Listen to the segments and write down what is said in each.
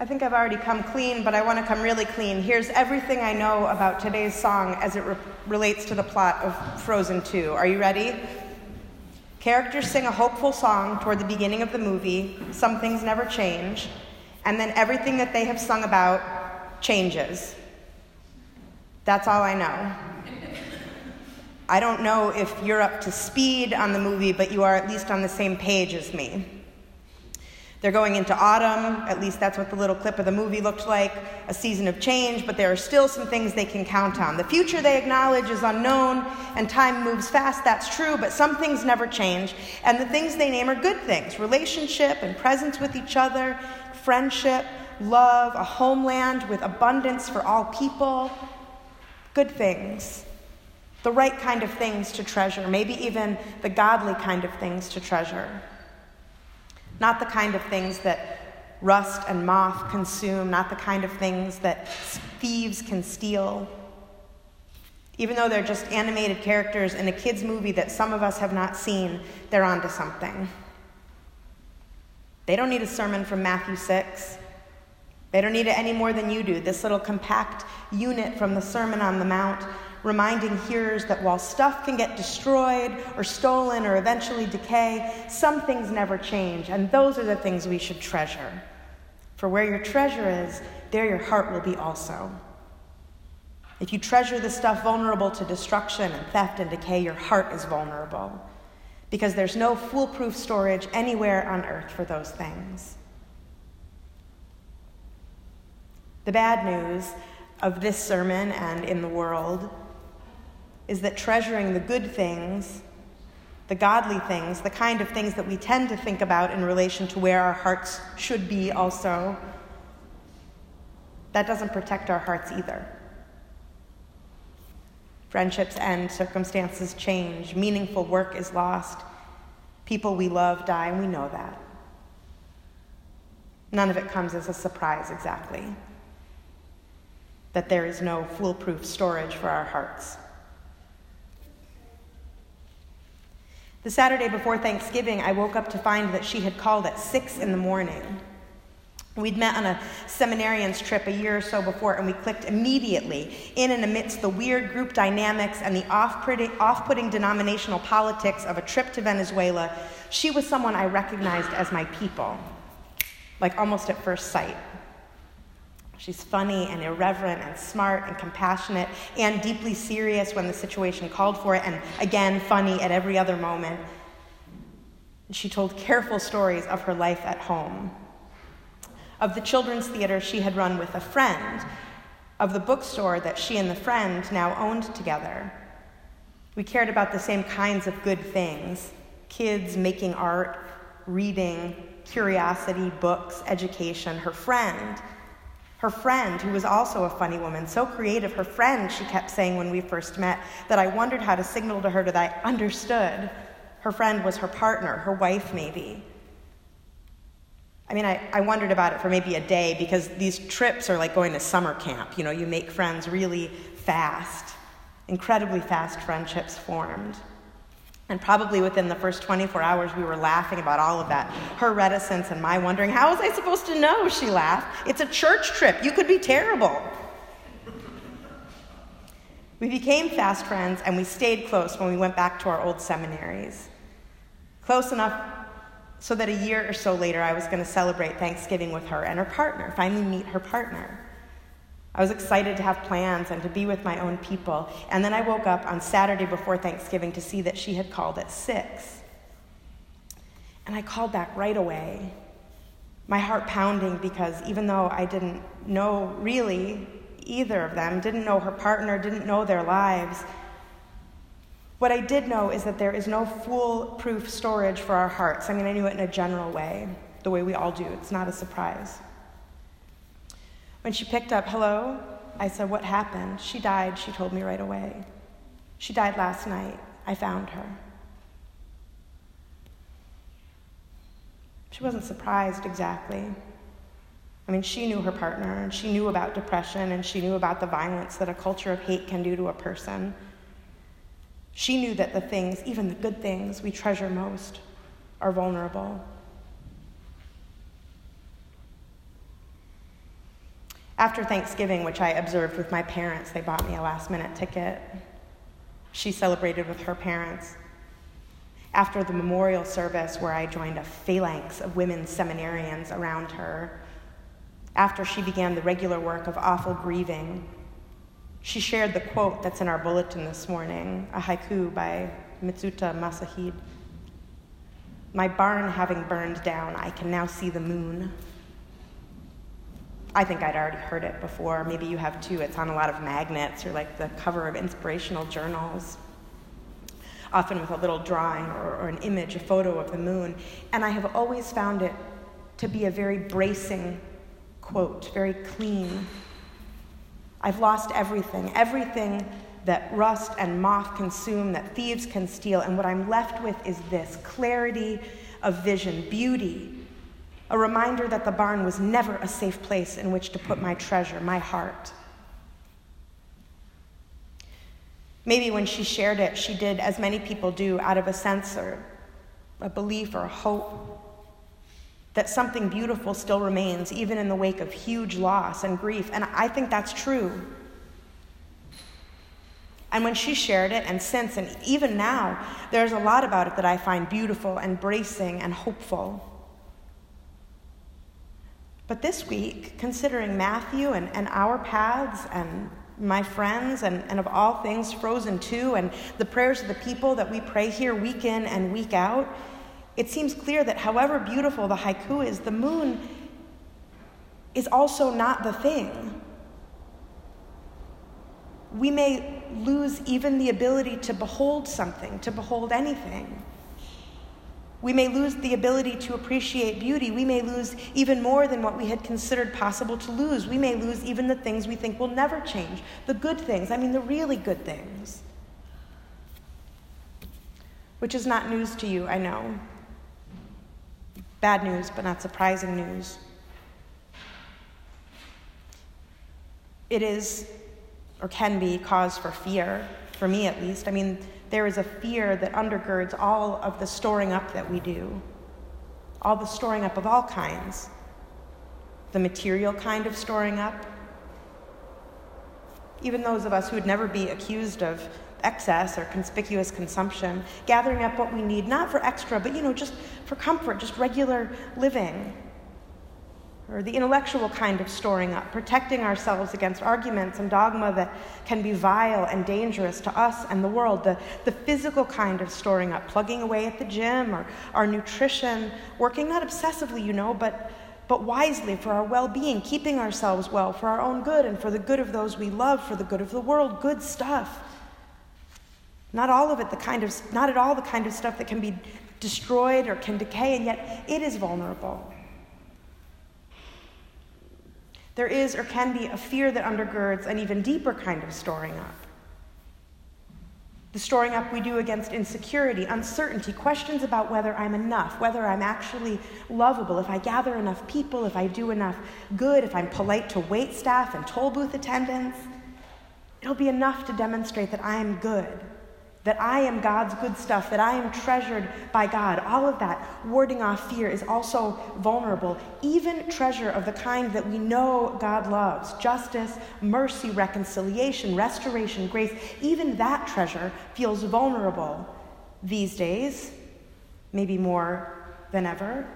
I think I've already come clean, but I want to come really clean. Here's everything I know about today's song as it re- relates to the plot of Frozen 2. Are you ready? Characters sing a hopeful song toward the beginning of the movie, Some Things Never Change, and then everything that they have sung about changes. That's all I know. I don't know if you're up to speed on the movie, but you are at least on the same page as me. They're going into autumn, at least that's what the little clip of the movie looked like, a season of change, but there are still some things they can count on. The future they acknowledge is unknown, and time moves fast, that's true, but some things never change. And the things they name are good things relationship and presence with each other, friendship, love, a homeland with abundance for all people. Good things. The right kind of things to treasure, maybe even the godly kind of things to treasure not the kind of things that rust and moth consume, not the kind of things that thieves can steal. Even though they're just animated characters in a kids' movie that some of us have not seen, they're onto something. They don't need a sermon from Matthew 6. They don't need it any more than you do. This little compact unit from the Sermon on the Mount reminding hearers that while stuff can get destroyed or stolen or eventually decay, some things never change, and those are the things we should treasure. For where your treasure is, there your heart will be also. If you treasure the stuff vulnerable to destruction and theft and decay, your heart is vulnerable because there's no foolproof storage anywhere on earth for those things. The bad news of this sermon and in the world is that treasuring the good things, the godly things, the kind of things that we tend to think about in relation to where our hearts should be also, that doesn't protect our hearts either. Friendships end, circumstances change, meaningful work is lost, people we love die, and we know that. None of it comes as a surprise exactly that there is no foolproof storage for our hearts. The Saturday before Thanksgiving, I woke up to find that she had called at six in the morning. We'd met on a seminarian's trip a year or so before, and we clicked immediately in and amidst the weird group dynamics and the off putting denominational politics of a trip to Venezuela. She was someone I recognized as my people, like almost at first sight. She's funny and irreverent and smart and compassionate and deeply serious when the situation called for it, and again, funny at every other moment. She told careful stories of her life at home, of the children's theater she had run with a friend, of the bookstore that she and the friend now owned together. We cared about the same kinds of good things kids making art, reading, curiosity, books, education. Her friend her friend, who was also a funny woman, so creative, her friend, she kept saying when we first met, that I wondered how to signal to her that I understood. Her friend was her partner, her wife, maybe. I mean, I, I wondered about it for maybe a day because these trips are like going to summer camp. You know, you make friends really fast, incredibly fast friendships formed. And probably within the first 24 hours, we were laughing about all of that. Her reticence and my wondering, how was I supposed to know? She laughed. It's a church trip. You could be terrible. We became fast friends and we stayed close when we went back to our old seminaries. Close enough so that a year or so later, I was going to celebrate Thanksgiving with her and her partner, finally meet her partner. I was excited to have plans and to be with my own people. And then I woke up on Saturday before Thanksgiving to see that she had called at six. And I called back right away, my heart pounding because even though I didn't know really either of them, didn't know her partner, didn't know their lives, what I did know is that there is no foolproof storage for our hearts. I mean, I knew it in a general way, the way we all do. It's not a surprise. When she picked up, hello, I said, What happened? She died, she told me right away. She died last night. I found her. She wasn't surprised exactly. I mean, she knew her partner, and she knew about depression, and she knew about the violence that a culture of hate can do to a person. She knew that the things, even the good things we treasure most, are vulnerable. After Thanksgiving, which I observed with my parents, they bought me a last minute ticket. She celebrated with her parents. After the memorial service, where I joined a phalanx of women seminarians around her, after she began the regular work of awful grieving, she shared the quote that's in our bulletin this morning, a haiku by Mizuta Masahide. My barn having burned down, I can now see the moon. I think I'd already heard it before. Maybe you have too. It's on a lot of magnets or like the cover of inspirational journals, often with a little drawing or, or an image, a photo of the moon. And I have always found it to be a very bracing quote, very clean. I've lost everything, everything that rust and moth consume, that thieves can steal, and what I'm left with is this clarity of vision, beauty, a reminder that the barn was never a safe place in which to put my treasure, my heart. Maybe when she shared it, she did as many people do out of a sense or a belief or a hope that something beautiful still remains, even in the wake of huge loss and grief. And I think that's true. And when she shared it, and since, and even now, there's a lot about it that I find beautiful and bracing and hopeful. But this week, considering Matthew and, and our paths and my friends and, and of all things, Frozen 2, and the prayers of the people that we pray here week in and week out, it seems clear that however beautiful the haiku is, the moon is also not the thing. We may lose even the ability to behold something, to behold anything. We may lose the ability to appreciate beauty. We may lose even more than what we had considered possible to lose. We may lose even the things we think will never change the good things, I mean, the really good things. Which is not news to you, I know. Bad news, but not surprising news. It is, or can be, cause for fear, for me at least. I mean, there is a fear that undergirds all of the storing up that we do, all the storing up of all kinds. The material kind of storing up, even those of us who would never be accused of excess or conspicuous consumption, gathering up what we need, not for extra, but you know, just for comfort, just regular living. Or the intellectual kind of storing up, protecting ourselves against arguments and dogma that can be vile and dangerous to us and the world. The, the physical kind of storing up, plugging away at the gym or our nutrition, working not obsessively, you know, but but wisely for our well being, keeping ourselves well for our own good and for the good of those we love, for the good of the world, good stuff. Not all of it the kind of not at all the kind of stuff that can be destroyed or can decay, and yet it is vulnerable. There is or can be a fear that undergirds an even deeper kind of storing up. The storing up we do against insecurity, uncertainty, questions about whether I'm enough, whether I'm actually lovable, if I gather enough people, if I do enough good, if I'm polite to wait staff and toll booth attendants. It'll be enough to demonstrate that I am good that I am God's good stuff, that I am treasured by God. All of that, warding off fear, is also vulnerable. Even treasure of the kind that we know God loves justice, mercy, reconciliation, restoration, grace even that treasure feels vulnerable these days, maybe more than ever.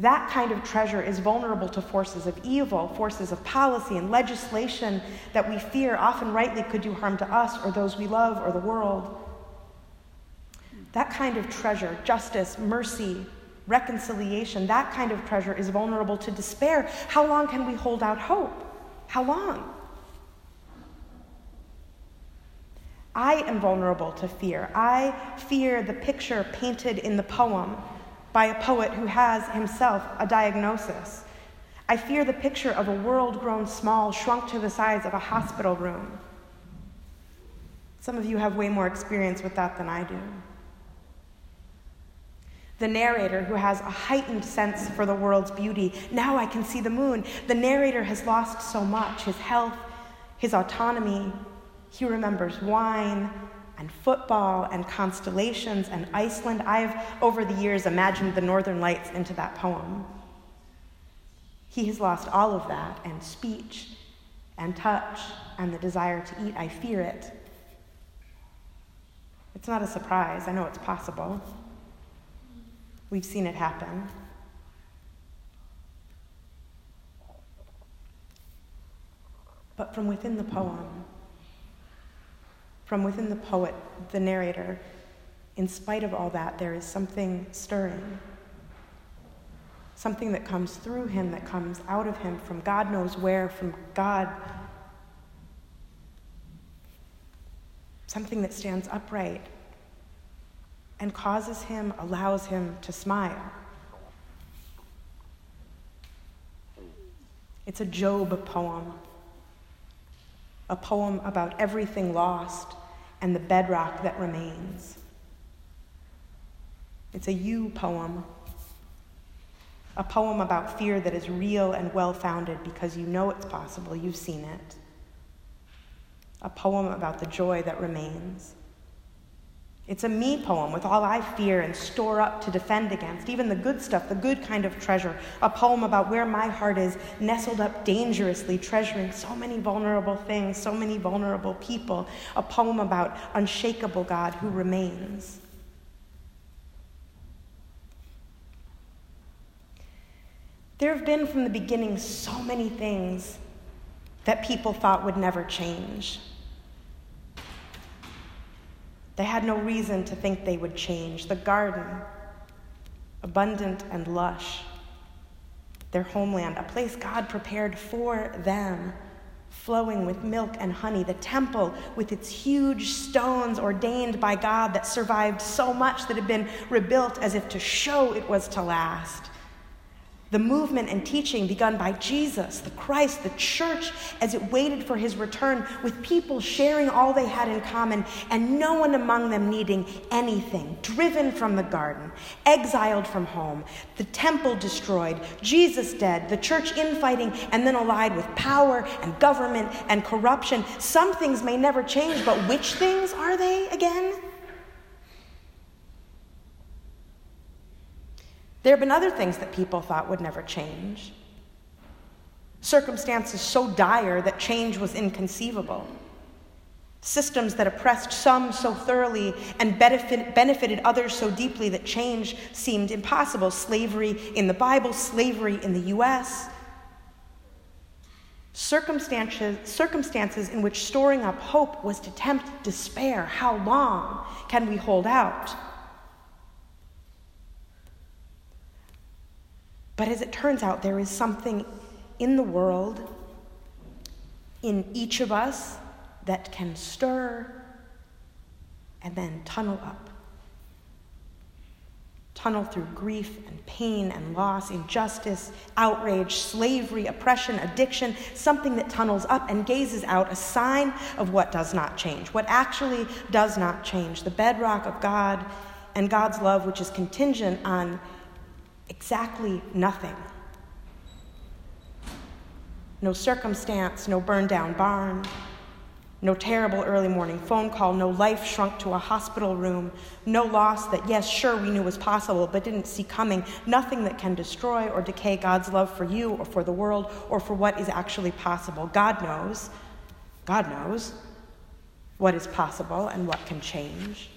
That kind of treasure is vulnerable to forces of evil, forces of policy and legislation that we fear often rightly could do harm to us or those we love or the world. That kind of treasure, justice, mercy, reconciliation, that kind of treasure is vulnerable to despair. How long can we hold out hope? How long? I am vulnerable to fear. I fear the picture painted in the poem by a poet who has himself a diagnosis. I fear the picture of a world grown small, shrunk to the size of a hospital room. Some of you have way more experience with that than I do. The narrator, who has a heightened sense for the world's beauty, now I can see the moon. The narrator has lost so much his health, his autonomy. He remembers wine and football and constellations and Iceland. I've, over the years, imagined the northern lights into that poem. He has lost all of that, and speech, and touch, and the desire to eat. I fear it. It's not a surprise. I know it's possible. We've seen it happen. But from within the poem, from within the poet, the narrator, in spite of all that, there is something stirring. Something that comes through him, that comes out of him from God knows where, from God. Something that stands upright and causes him, allows him to smile. It's a Job poem a poem about everything lost and the bedrock that remains. It's a you poem, a poem about fear that is real and well founded because you know it's possible, you've seen it. A poem about the joy that remains. It's a me poem with all I fear and store up to defend against, even the good stuff, the good kind of treasure. A poem about where my heart is nestled up dangerously, treasuring so many vulnerable things, so many vulnerable people. A poem about unshakable God who remains. There have been from the beginning so many things that people thought would never change. They had no reason to think they would change. The garden, abundant and lush, their homeland, a place God prepared for them, flowing with milk and honey. The temple, with its huge stones ordained by God that survived so much that had been rebuilt as if to show it was to last the movement and teaching begun by Jesus, the Christ, the church, as it waited for his return, with people sharing all they had in common and no one among them needing anything, driven from the garden, exiled from home, the temple destroyed, Jesus dead, the church infighting and then allied with power and government and corruption. Some things may never change, but which things are they again? There have been other things that people thought would never change. Circumstances so dire that change was inconceivable. Systems that oppressed some so thoroughly and benefit, benefited others so deeply that change seemed impossible. Slavery in the Bible, slavery in the US. Circumstances, circumstances in which storing up hope was to tempt despair. How long can we hold out? But as it turns out, there is something in the world, in each of us, that can stir and then tunnel up. Tunnel through grief and pain and loss, injustice, outrage, slavery, oppression, addiction, something that tunnels up and gazes out, a sign of what does not change, what actually does not change, the bedrock of God and God's love, which is contingent on exactly nothing. No circumstance, no burned down barn, no terrible early morning phone call, no life shrunk to a hospital room, no loss that, yes, sure, we knew was possible, but didn't see coming, nothing that can destroy or decay God's love for you or for the world or for what is actually possible. God knows, God knows what is possible and what can change.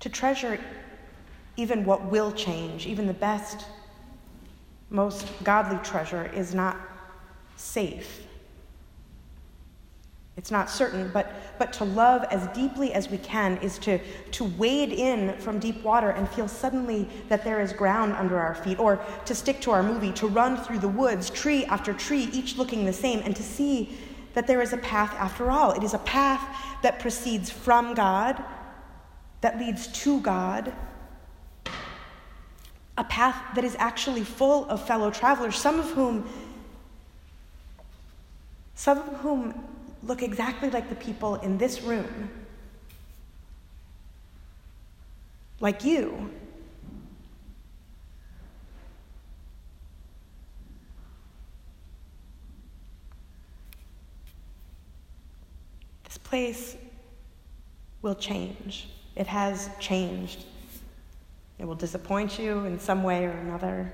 To treasure even what will change, even the best, most godly treasure is not safe. It's not certain, but, but to love as deeply as we can is to, to wade in from deep water and feel suddenly that there is ground under our feet, or to stick to our movie, to run through the woods, tree after tree, each looking the same, and to see that there is a path after all. It is a path that proceeds from God that leads to God, a path that is actually full of fellow travelers, some of whom some of whom look exactly like the people in this room. Like you. This place will change. It has changed. It will disappoint you in some way or another.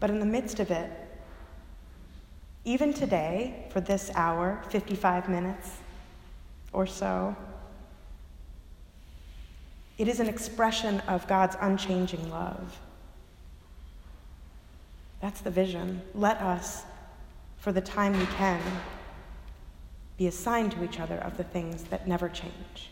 But in the midst of it, even today, for this hour, 55 minutes or so, it is an expression of God's unchanging love. That's the vision. Let us, for the time we can, be assigned to each other of the things that never change.